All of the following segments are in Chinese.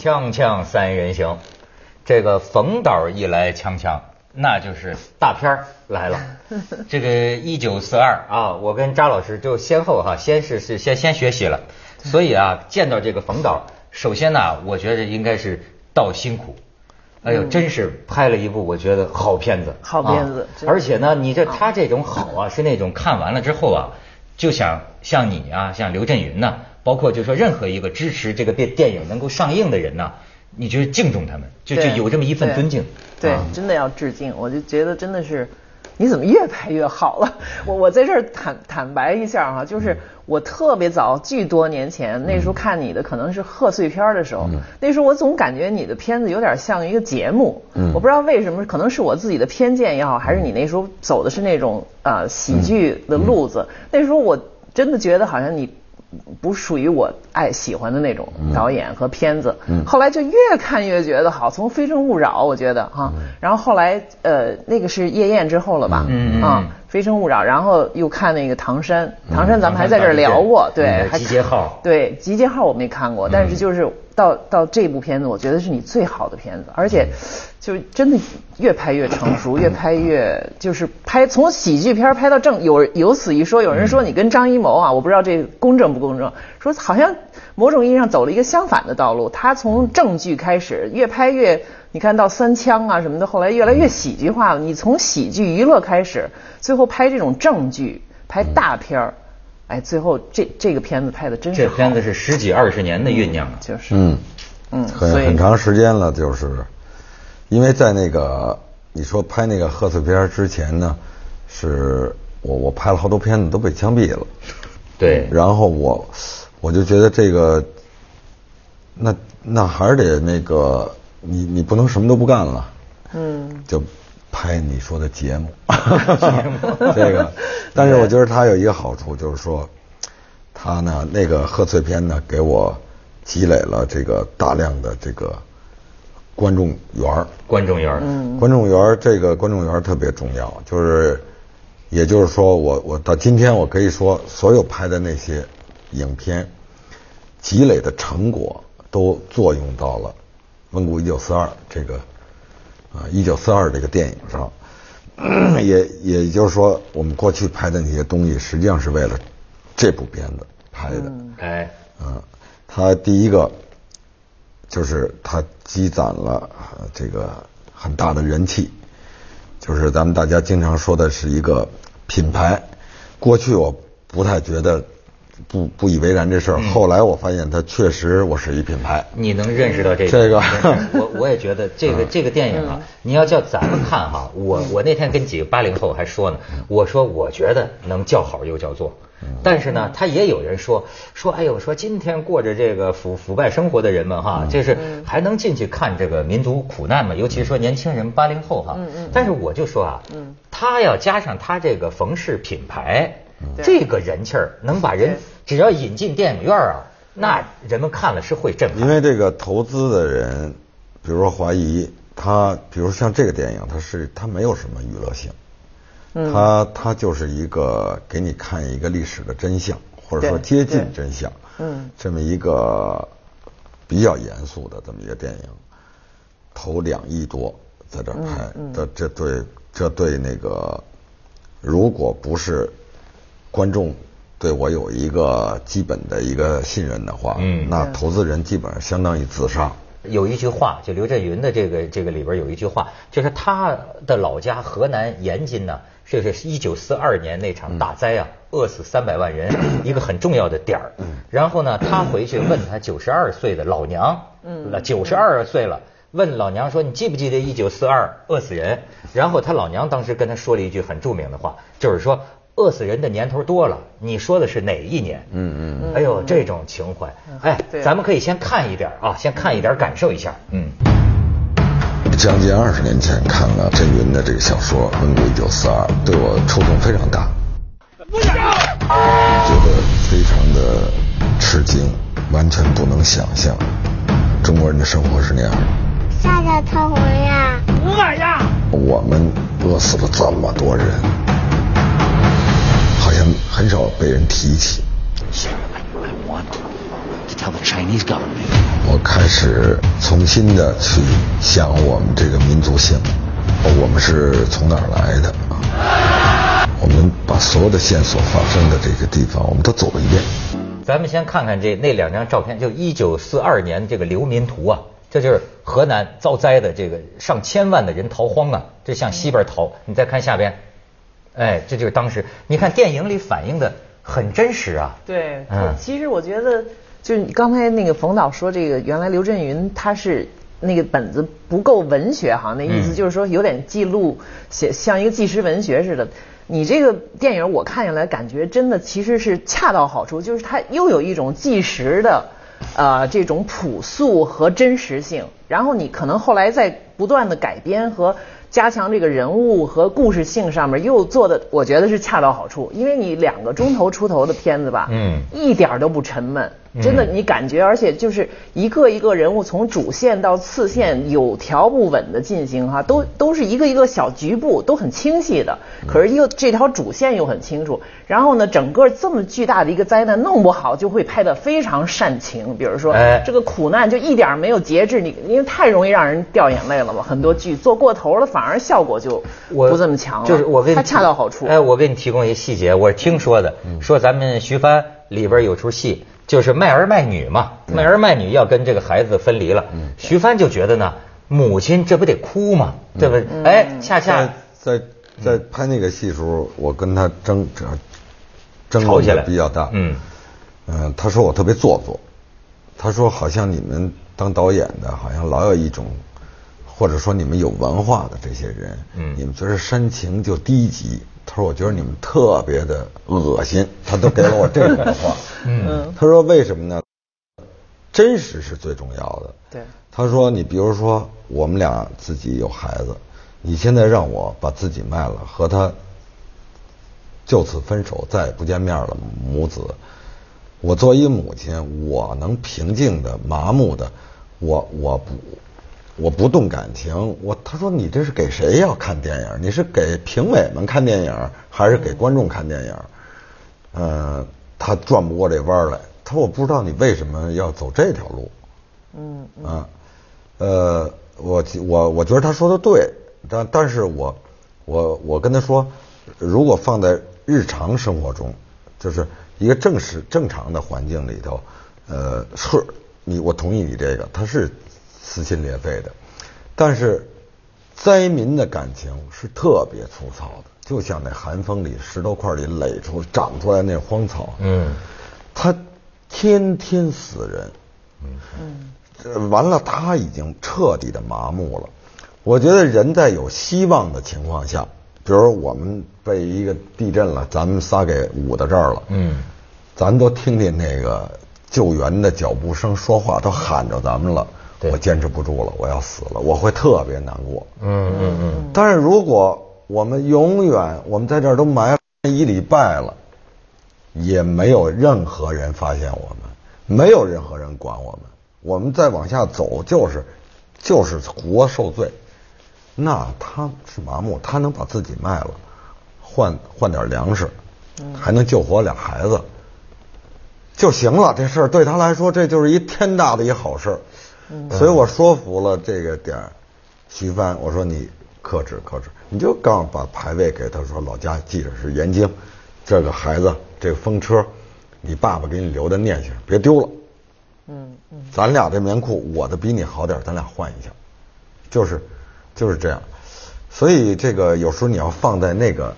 锵锵三人行，这个冯导一来，锵锵，那就是大片儿来了。这个一九四二啊，我跟扎老师就先后哈，先是是先先学习了，所以啊，见到这个冯导，首先呢，我觉得应该是道辛苦。哎呦，真是拍了一部我觉得好片子，好片子啊而且呢，你这他这种好啊，是那种看完了之后啊，就想像你啊，像刘震云呐、包括就说任何一个支持这个电电影能够上映的人呐、你就敬重他们，就就有这么一份尊敬。对啊，真的要致敬。我就觉得真的是，你怎么越拍越好了？我我在这儿坦坦白一下哈、就是我特别早，巨多年前，那时候看你的可能是贺岁片的时候，那时候我总感觉你的片子有点像一个节目。嗯我不知道为什么，可能是我自己的偏见也好，还是你那时候走的是那种呃喜剧的路子。那时候我真的觉得好像你。不属于我爱喜欢的那种导演和片子，后来就越看越觉得好。从《非诚勿扰》我觉得哈，然后后来呃那个是《夜宴》之后了吧？啊，嗯《非诚勿扰》，然后又看那个《唐山》，唐山咱们还在这儿聊过，对，集结号。对，集结号我没看过，但是就是到到这部片子，我觉得是你最好的片子，而且就真的越拍越成熟，越拍越就是拍从喜剧片拍到正有有此一说，有人说你跟张艺谋啊，我不知道这公正不公正，说好像某种意义上走了一个相反的道路，他从正剧开始越拍越。你看到三枪啊什么的，后来越来越喜剧化了。你从喜剧娱乐开始，最后拍这种正剧，拍大片儿，哎，最后这这个片子拍的真是好。这片子是十几二十年的酝酿啊。就是，嗯，嗯，很很长时间了，就是。因为在那个你说拍那个贺岁片儿之前呢，是我我拍了好多片子都被枪毙了，对，然后我我就觉得这个，那那还是得那个你你不能什么都不干了，嗯，就拍你说的节目，这个，但是我觉得它有一个好处，就是说，它呢那个贺岁片呢给我积累了这个大量的这个观众缘儿。观众缘儿嗯观众缘儿这个观众缘儿特别重要，就是，也就是说我我到今天我可以说，所有拍的那些影片积累的成果都作用到了《温故一九四二》这个啊一九四二这个电影上，也也就是说，我们过去拍的那些东西，实际上是为了这部片子拍的。哎，嗯，他第一个就是他积攒了呃这个很大的人气，就是咱们大家经常说的是一个品牌。过去我不太觉得不不以为然这事儿，后来我发现它确实我是一品牌。你能认识到这个？这个。我我也觉得这个这个电影啊，你要叫咱们看哈，我我那天跟几个八零后还说呢，我说我觉得能叫好又叫座。但是呢，他也有人说说，哎呦，说今天过着这个腐腐败生活的人们哈，就是还能进去看这个民族苦难吗？尤其是说年轻人八零后哈。但是我就说啊，他要加上他这个冯氏品牌，这个人气儿，能把人只要引进电影院啊，那人们看了是会震撼。因为这个投资的人，比如说华谊，他比如像这个电影，它是它没有什么娱乐性，嗯。它它就是一个给你看一个历史的真相，或者说接近真相，嗯。这么一个比较严肃的这么一个电影，投两亿多在这儿拍，嗯。这这对这对那个，如果不是观众对我有一个基本的一个信任的话，嗯那投资人基本上相当于自杀。有一句话，就刘震云的这个这个里边有一句话，就是他的老家河南延津呢，这是一九四二年那场大灾啊，饿死三百万人，一个很重要的点儿。然后呢，他回去问他九十二岁的老娘，嗯，九十二岁了。问老娘说：“你记不记得一九四二饿死人？”然后他老娘当时跟他说了一句很著名的话，就是说饿死人的年头多了，你说的是哪一年？嗯嗯嗯。哎呦，这种情怀，哎，对咱们可以先看一点啊，先看一点，感受一下。嗯，将近二十年前看了郑云的这个小说《温故一九四二》，对我触动非常大，觉得非常的吃惊，完全不能想象中国人的生活是那样的。下下特红呀！我们饿死了这么多人，很少被人提起。Sir, I, I want to tell the Chinese government 我开始重新的去想我们这个民族性，我们是从哪儿来的啊？我们把所有的线索发生的这个地方，我们都走了一遍。咱们先看看这那两张照片，就一九四二年这个流民图啊，这就是河南遭灾的这个上千万的人逃荒啊，这向西边逃。你再看下边，哎，这就是当时你看电影里反映的很真实啊。对，嗯其实我觉得，就是刚才那个冯导说这个，原来刘震云他是那个本子不够文学哈，那意思嗯就是说有点记录，写像一个纪实文学似的。你这个电影我看下来，感觉真的其实是恰到好处，就是它又有一种纪实的。呃，这种朴素和真实性，然后你可能后来在不断的改编和加强这个人物和故事性上面，又做的我觉得是恰到好处，因为你两个钟头出头的片子吧，嗯。一点都不沉闷，嗯真的你感觉，而且就是一个一个人物从主线到次线有条不紊的进行哈，都都是一个一个小局部都很清晰的，可是又这条主线又很清楚，然后呢，整个这么巨大的一个灾难弄不好就会拍得非常煽情，比如说哎。这个苦难就一点没有节制，你因为太容易让人掉眼泪了嘛，很多剧做过头了，反而效果就不这么强了，就是我给你它恰到好处，哎，我给你提供一个细节，我是听说的，说咱们徐帆里边有出戏，就是卖儿卖女嘛，卖儿卖女要跟这个孩子分离了，徐帆就觉得呢，母亲这不得哭吗？对不对？哎，恰恰在在在拍那个戏时候，我跟他争这争吵起来比较大。嗯嗯，他说我特别做作，他说好像你们当导演的，好像老有一种，或者说你们有文化的这些人，嗯你们觉得煽情就低级。他说我觉得你们特别的恶心，他都给了我这种的话。嗯他说为什么呢？真实是最重要的。对他说：“你比如说，我们俩自己有孩子，你现在让我把自己卖了，和他就此分手，再也不见面了，母子。我作为一母亲，我能平静的、麻木的，我我不我不动感情。我他说你这是给谁要看电影？你是给评委们看电影，还是给观众看电影？嗯，他转不过这弯来。他说我不知道你为什么要走这条路。嗯啊，呃，我我我觉得他说的对，但但是我我我跟他说，如果放在日常生活中，就是一个正式正常的环境里头，呃，是你我同意你这个，他是撕心裂肺的，但是灾民的感情是特别粗糙的，就像那寒风里石头块里垒出长出来那荒草，嗯。他天天死人，嗯，完了他已经彻底的麻木了。我觉得人在有希望的情况下，比如我们被一个地震了，咱们仨给捂到这儿了，嗯，咱都听见那个救援的脚步声，说话都喊着咱们了，对我坚持不住了，我要死了，我会特别难过。嗯嗯嗯，但是如果我们永远我们在这儿都埋了一礼拜了，也没有任何人发现我们，没有任何人管我们，我们再往下走就是就是活受罪。那他是麻木，他能把自己卖了，换换点粮食，还能救活俩孩子，就行了。这事儿对他来说，这就是一天大的一好事儿。所以我说服了这个点儿，徐帆，我说你克制克制，你就刚把牌位给他说，老家记着是燕京，这个孩子这个风车，你爸爸给你留的念想，别丢了。嗯嗯，咱俩这棉裤，我的比你好点，咱俩换一下，就是就是这样。所以这个有时候你要放在那个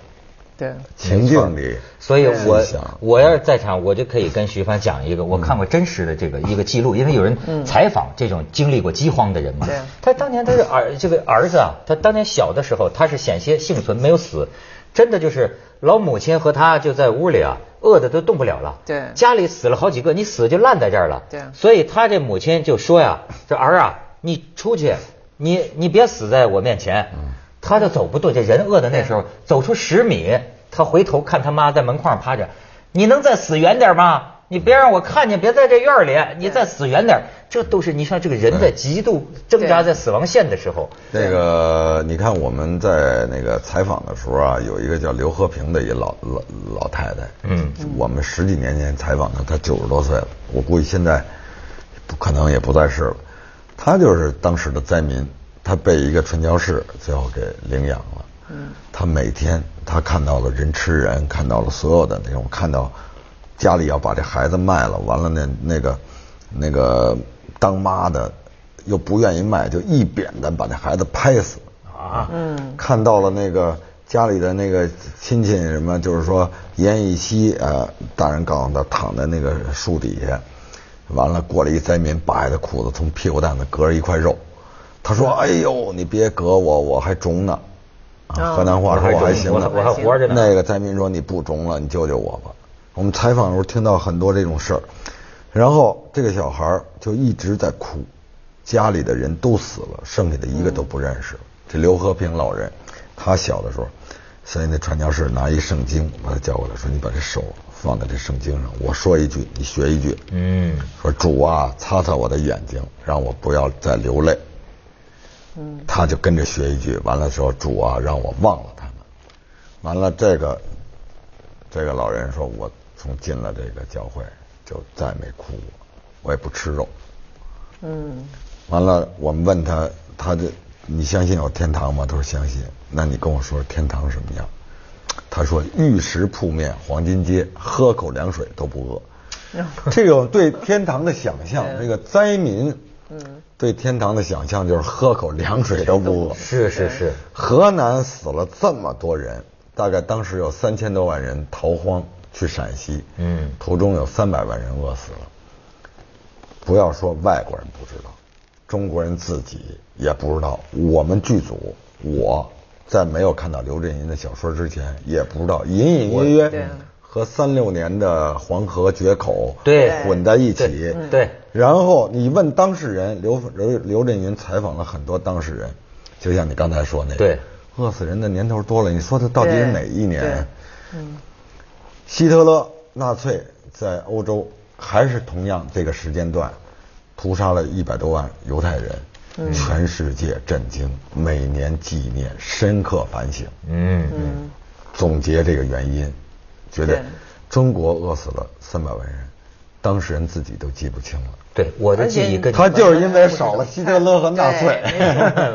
对。情境里，所以我我要是在场，我就可以跟徐帆讲一个我看过真实的这个一个记录，因为有人采访这种经历过饥荒的人嘛对。他当年他是儿这个儿子啊，他当年小的时候他是险些幸存没有死，真的就是老母亲和他就在屋里啊，饿的都动不了了。对家里死了好几个，你死就烂在这儿了。对所以他这母亲就说呀：“这儿啊，你出去，你你别死在我面前。”他就走不动，这人饿的那时候走出十米，他回头看他妈在门框上趴着，你能再死远点吗？你别让我看见，别在这院里，你再死远点。这都是你像这个人在极度挣扎在死亡线的时候，那个，你看我们在那个采访的时候啊，有一个叫刘和平的一老老老太太，嗯，我们十几年前采访她，她九十多岁了，我估计现在不可能也不在世了。她就是当时的灾民，他被一个传教士最后给领养了。嗯，他每天他看到了人吃人，看到了所有的那种，看到家里要把这孩子卖了，完了那那个那个当妈的又不愿意卖，就一扁担把这孩子拍死。啊，嗯，看到了那个家里的那个亲戚什么，就是说奄奄一息，呃，大人告诉他躺在那个树底下。完了，过了一灾民，扒下他裤子，从屁股蛋子隔着一块肉。他说：“哎呦，你别割我，我还肿呢。”啊，河南话说我还行呢，我还活着呢。那个灾民说：“你不肿了，你救救我吧。”我们采访的时候听到很多这种事儿，然后这个小孩就一直在哭，家里的人都死了，剩下的一个都不认识。这刘和平老人，他小的时候，所以那传教士拿一圣经把他叫过来，说：“你把这手。”放在这圣经上，我说一句，你学一句。嗯，说主啊，擦擦我的眼睛，让我不要再流泪。嗯，他就跟着学一句，完了说，主啊，让我忘了他们。完了，这个这个老人说，我从进了这个教会就再没哭过，我也不吃肉。嗯，完了，我们问他，他就你相信有天堂吗？他说相信。那你跟我说天堂什么样？他说：“玉石铺面，黄金街，喝口凉水都不饿。” 这个对天堂的想象，这个灾民，对天堂的想象就是喝口凉水都不饿。是是是，河南死了这么多人，大概当时有三千多万人逃荒去陕西，嗯，途中有三百万人饿死了。不要说外国人不知道，中国人自己也不知道。我们剧组，我。在没有看到刘震云的小说之前，也不知道隐隐约约和三六年的黄河决口对混在一起。对，然后你问当事人刘刘刘震云采访了很多当事人，就像你刚才说那个，对，饿死人的年头多了。你说他到底是哪一年？嗯，希特勒纳粹在欧洲还是同样这个时间段，屠杀了一百多万犹太人。全世界震惊，每年纪念，深刻反省。嗯嗯，总结这个原因，觉得中国饿死了三百万人，当事人自己都记不清了。对，我的记忆跟他就是因为少了希特勒和纳粹。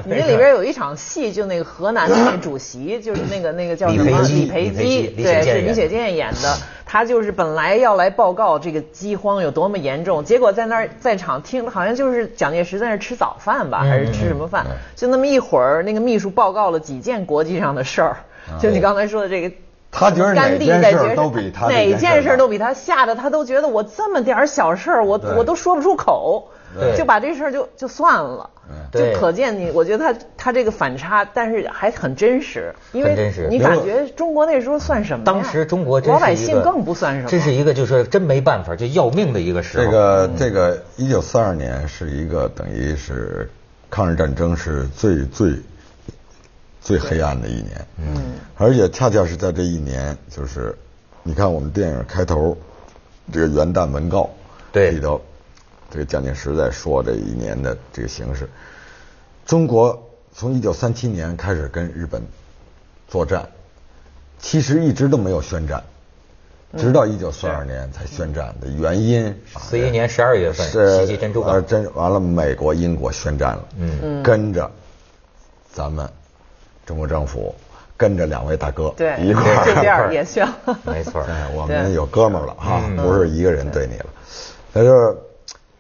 你这里边有一场戏，就那个河南的那主席，就是那个那个叫什么李培基，对，是李雪健演的。他就是本来要来报告这个饥荒有多么严重，结果在那儿在场听，好像就是蒋介石在那吃早饭吧，还是吃什么饭？就那么一会儿，那个秘书报告了几件国际上的事儿，就你刚才说的这个。他觉得哪件事都比他哪件事都比他吓得他都觉得我这么点小事儿我我都说不出口，就把这事儿就就算了，就可见你我觉得他他这个反差，但是还很真实，因为你感觉中国那时候算什么？当时中国老百姓更不算什么，这是一个就是真没办法就要命的一个时候。这个这个一九四二年是一个等于是抗日战争是最最。最黑暗的一年，嗯，而且恰恰是在这一年，就是你看我们电影开头这个元旦文告，对里头，这个蒋介石在说这一年的这个形势。中国从一九三七年开始跟日本作战，其实一直都没有宣战，直到一九四二年才宣战的原因。四一年十二月份袭击珍珠港，真完了，美国、英国宣战了，嗯，跟着咱们。中国政府跟着两位大哥一块儿 也行，没错，哎我们有哥们儿了哈，不是一个人对你了。他说，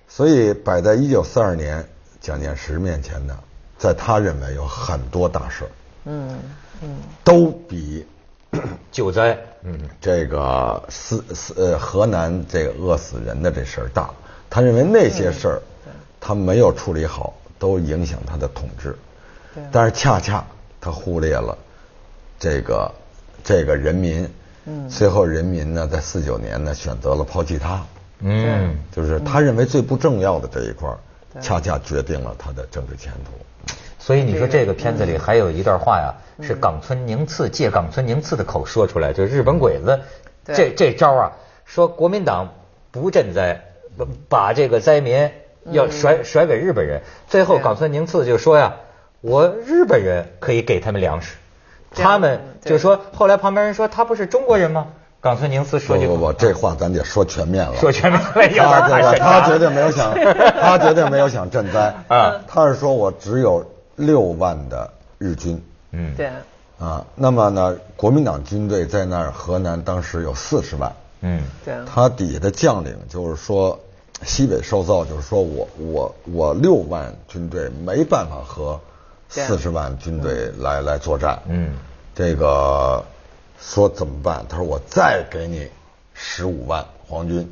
所以摆在一九四二年蒋介石面前的，在他认为有很多大事嗯嗯，都比救灾，嗯，这个四四呃河南这个饿死人的这事儿大。他认为那些事儿，他没有处理好，都影响他的统治。但是恰恰。他忽略了这个这个人民，嗯，最后人民呢，在四九年呢，选择了抛弃他，嗯，就是他认为最不重要的这一块，恰恰决定了他的政治前途。所以你说这个片子里还有一段话呀，是冈村宁次借冈村宁次的口说出来，就是日本鬼子这这招啊，说国民党不赈灾，把这个灾民要甩甩给日本人，最后冈村宁次就说呀。我日本人可以给他们粮食，他们就说后来旁边人说他不是中国人吗？冈村宁次说句不不不，这话咱得说全面了。说全面了，他这个然怕审查他绝对没有想，他绝对没有想赈灾。啊。他是说我只有六万的日军。嗯，对，啊，那么呢，国民党军队在那儿河南当时有四十万，嗯，对，他底下的将领就是说西北受造，就是说我我我六万军队没办法和对四十万军队来来作战，嗯，这个说怎么办？他说我再给你十五万皇军，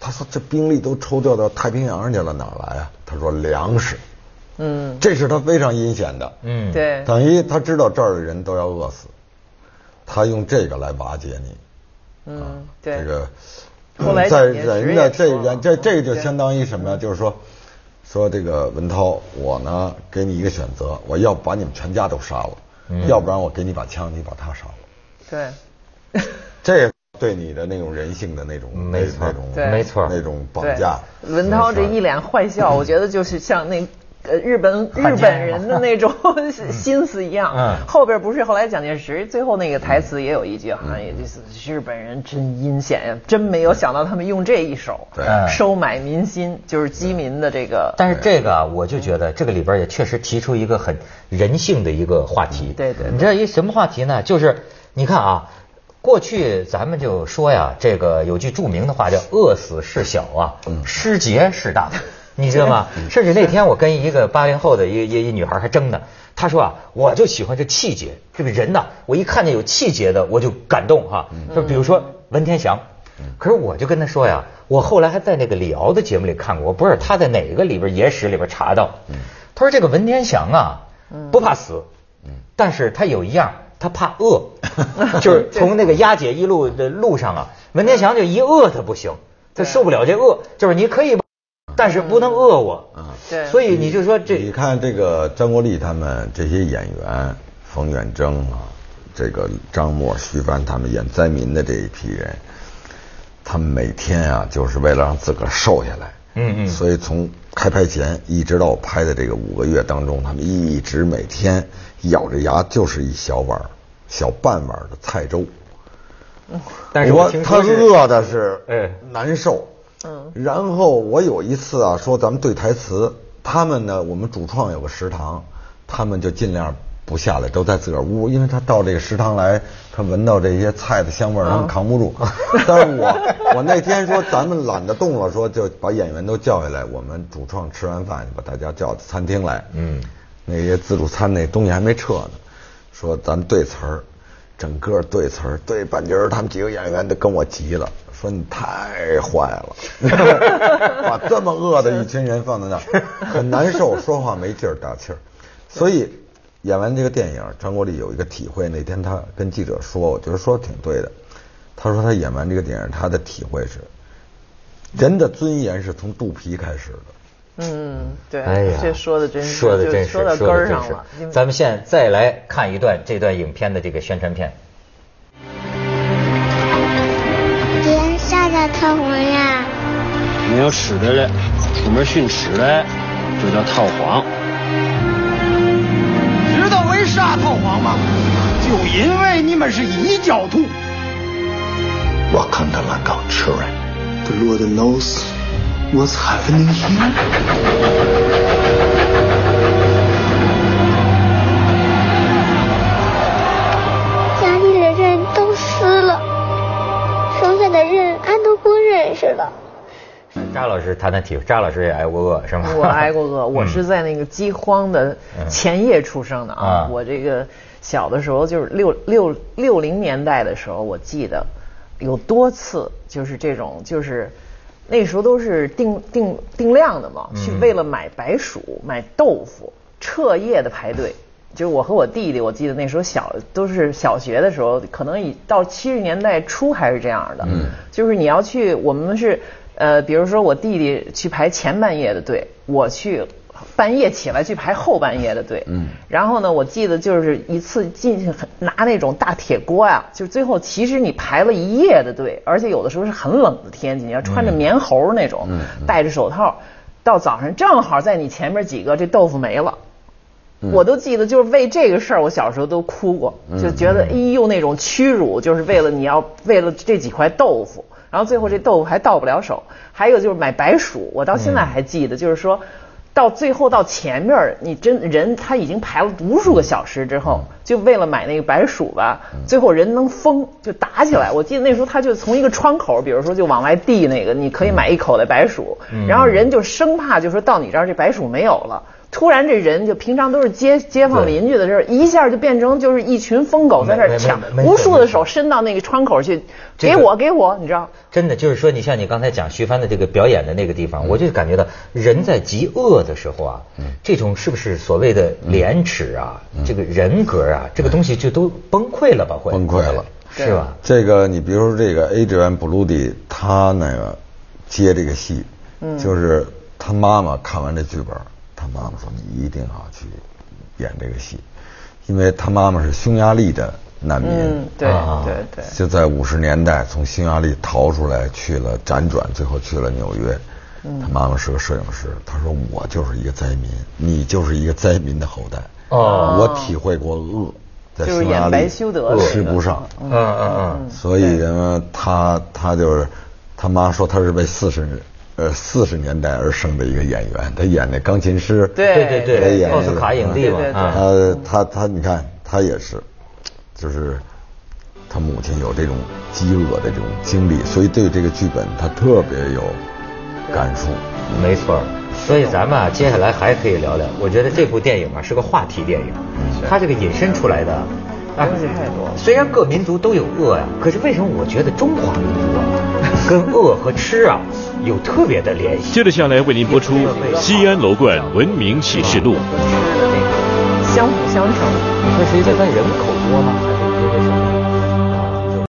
他说这兵力都抽调到太平洋去了，哪儿来啊？他说粮食，嗯，这是他非常阴险的，嗯，，对，等于他知道这儿的人都要饿死，他用这个来瓦解你。嗯，对，这个后来在人的这人这这个就相当于什么呀？就是说，说这个文涛，我呢给你一个选择，我要把你们全家都杀了，嗯要不然我给你把枪，你把他杀了。对，这对你的那种人性的那种没错那种对没错那种绑架。文涛这一脸坏笑，我觉得就是像那。呃，日本日本人的那种 心思一样，嗯。后边不是后来蒋介石最后那个台词也有一句，好像也就是日本人真阴险呀，真没有想到他们用这一手，收买民心，就是饥民的这个，但是这个啊，我就觉得这个里边也确实提出一个很人性的一个话题。对对对。你知道一什么话题呢？就是你看啊，过去咱们就说呀，这个有句著名的话叫“饿死事小啊，失节事大”。你知道吗？甚至那天我跟一个八零后的一一一女孩还争呢，她说啊，我就喜欢这气节，这个人呐，我一看见有气节的我就感动哈。就比如说文天祥，可是我就跟他说呀，我后来还在那个李敖的节目里看过，我不知道他在哪个里边野史里边查到，他说这个文天祥啊，不怕死，但是他有一样，他怕饿，就是从那个押解一路的路上啊，文天祥就一饿他不行，他受不了这饿，就是你可以，但是不能饿我，嗯对所以你就说这你，看这个张国立他们这些演员，冯远征啊，这个张默、徐帆他们演灾民的这一批人，他们每天啊，就是为了让自个儿瘦下来。嗯嗯所以从开拍前一直到我拍的这个五个月当中，他们一直每天咬着牙就是一小碗、小半碗的菜粥。但是我他饿的是哎难受。嗯。然后我有一次啊，说咱们对台词，他们呢，我们主创有个食堂，他们就尽量不下来，都在自个儿屋，因为他到这个食堂来，他闻到这些菜的香味儿，他们扛不住。但是我我那天说咱们懒得动了，说就把演员都叫下来，我们主创吃完饭把大家叫到餐厅来，嗯，那些自助餐那东西还没撤呢，说咱们对词儿，整个对词儿对半截儿，他们几个演员都跟我急了，说你太坏了，把这么饿的一群人放在那儿，很难受，说话没劲儿打气儿，所以演完这个电影，张国立有一个体会，那天他跟记者说，我觉得说的挺对的，他说他演完这个电影，他的体会是，人的尊严是从肚皮开始的。嗯，对，哎呀，这说的真是，说的真是，说到根说的真是儿上了。咱们现在再来看一段这段影片的这个宣传片。套话呀！没有吃的了，出门寻吃的，就叫套话。知道为啥套话吗？就因为你们是异教徒。我看他们搞吃的。The Lord knows what's happening here. 扎老师谈谈体会，扎老师也挨过饿是吗？我挨过饿，我 是在那个饥荒的前夜出生的啊啊。我这个小的时候就是六六六零年代的时候，我记得有多次就是这种就是。那时候都是定定定量的嘛，去为了买白薯、买豆腐，彻夜的排队。就是我和我弟弟，我记得那时候小都是小学的时候，可能已到七十年代初还是这样的。嗯，就是你要去，我们是呃，比如说我弟弟去排前半夜的队，我去半夜起来去排后半夜的队。嗯，然后呢，我记得就是一次进去拿那种大铁锅呀、就最后其实你排了一夜的队，而且有的时候是很冷的天气，你要穿着棉猴那种，戴着手套，到早上正好在你前面几个这豆腐没了。我都记得，就是为这个事儿，我小时候都哭过，就觉得哎呦那种屈辱，就是为了你要为了这几块豆腐，然后最后这豆腐还到不了手。还有就是买白薯，我到现在还记得，就是说。到最后到前面，你真人他已经排了无数个小时之后，就为了买那个白薯吧，最后人能疯就打起来。我记得那时候他就从一个窗口，比如说就往外递那个，你可以买一口的白薯，然后人就生怕就说到你这儿这白薯没有了。突然这人就平常都是街街坊邻居的事儿，一下就变成就是一群疯狗在那儿抢无数的手伸到那个窗口去，这个给我给我，你知道？真的就是说，你像你刚才讲徐帆的这个表演的那个地嗯。方，我就感觉到人在极恶的时候啊，这种是不是所谓的廉耻啊，这个人格啊，这个东西就都崩溃了吧？会。崩溃了。是吧？这个你比如说这个 Adrian Brody，他那个接这个戏，就是他妈妈看完这剧本，他妈妈说你一定要去演这个戏，因为他妈妈是匈牙利的难民，嗯，对啊对对。就在五十年代从匈牙利逃出来，去了辗转，最后去了纽约。嗯他妈妈是个摄影师，他说我就是一个灾民，你就是一个灾民的后代。哦我体会过饿，在就是匈牙利吃不上。嗯嗯嗯，所以呢，他他就是他妈说他是被四十呃四十年代而生的一个演员，他演那钢琴师，对对对他演奥斯卡影帝嘛。他他他，你看他也是，就是他母亲有这种饥饿的这种经历，所以对这个剧本他特别有感触。没错，所以咱们啊，接下来还可以聊聊。我觉得这部电影啊是个话题电影，它这个引申出来的啊东西太多了虽然各民族都有恶呀、可是为什么我觉得中华民族啊，跟饿和吃啊有特别的联系？接着下来为您播出《西安楼冠文明启示录》。吃的那个相辅相成。这是因为它人口多吗？还是别的什么？